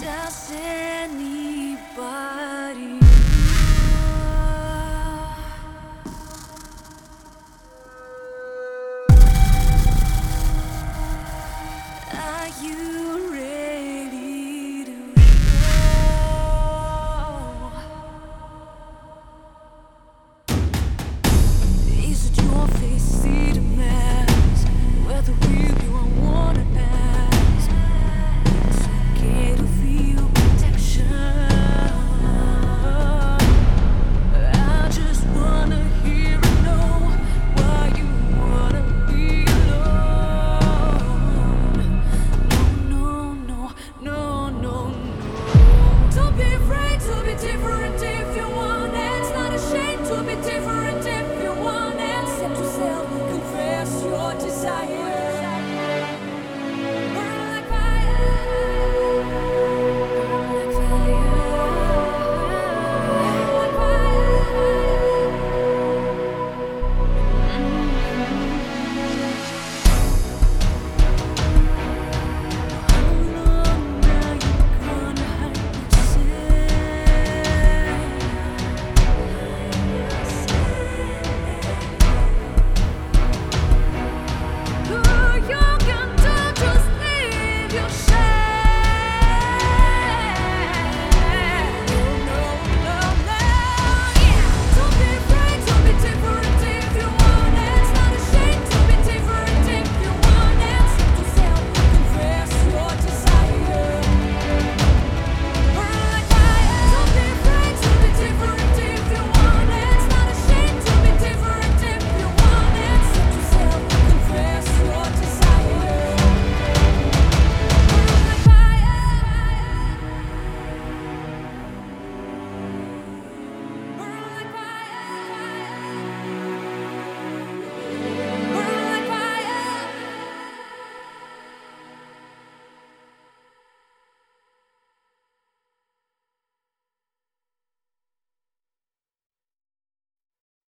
Does anybody know? Are you no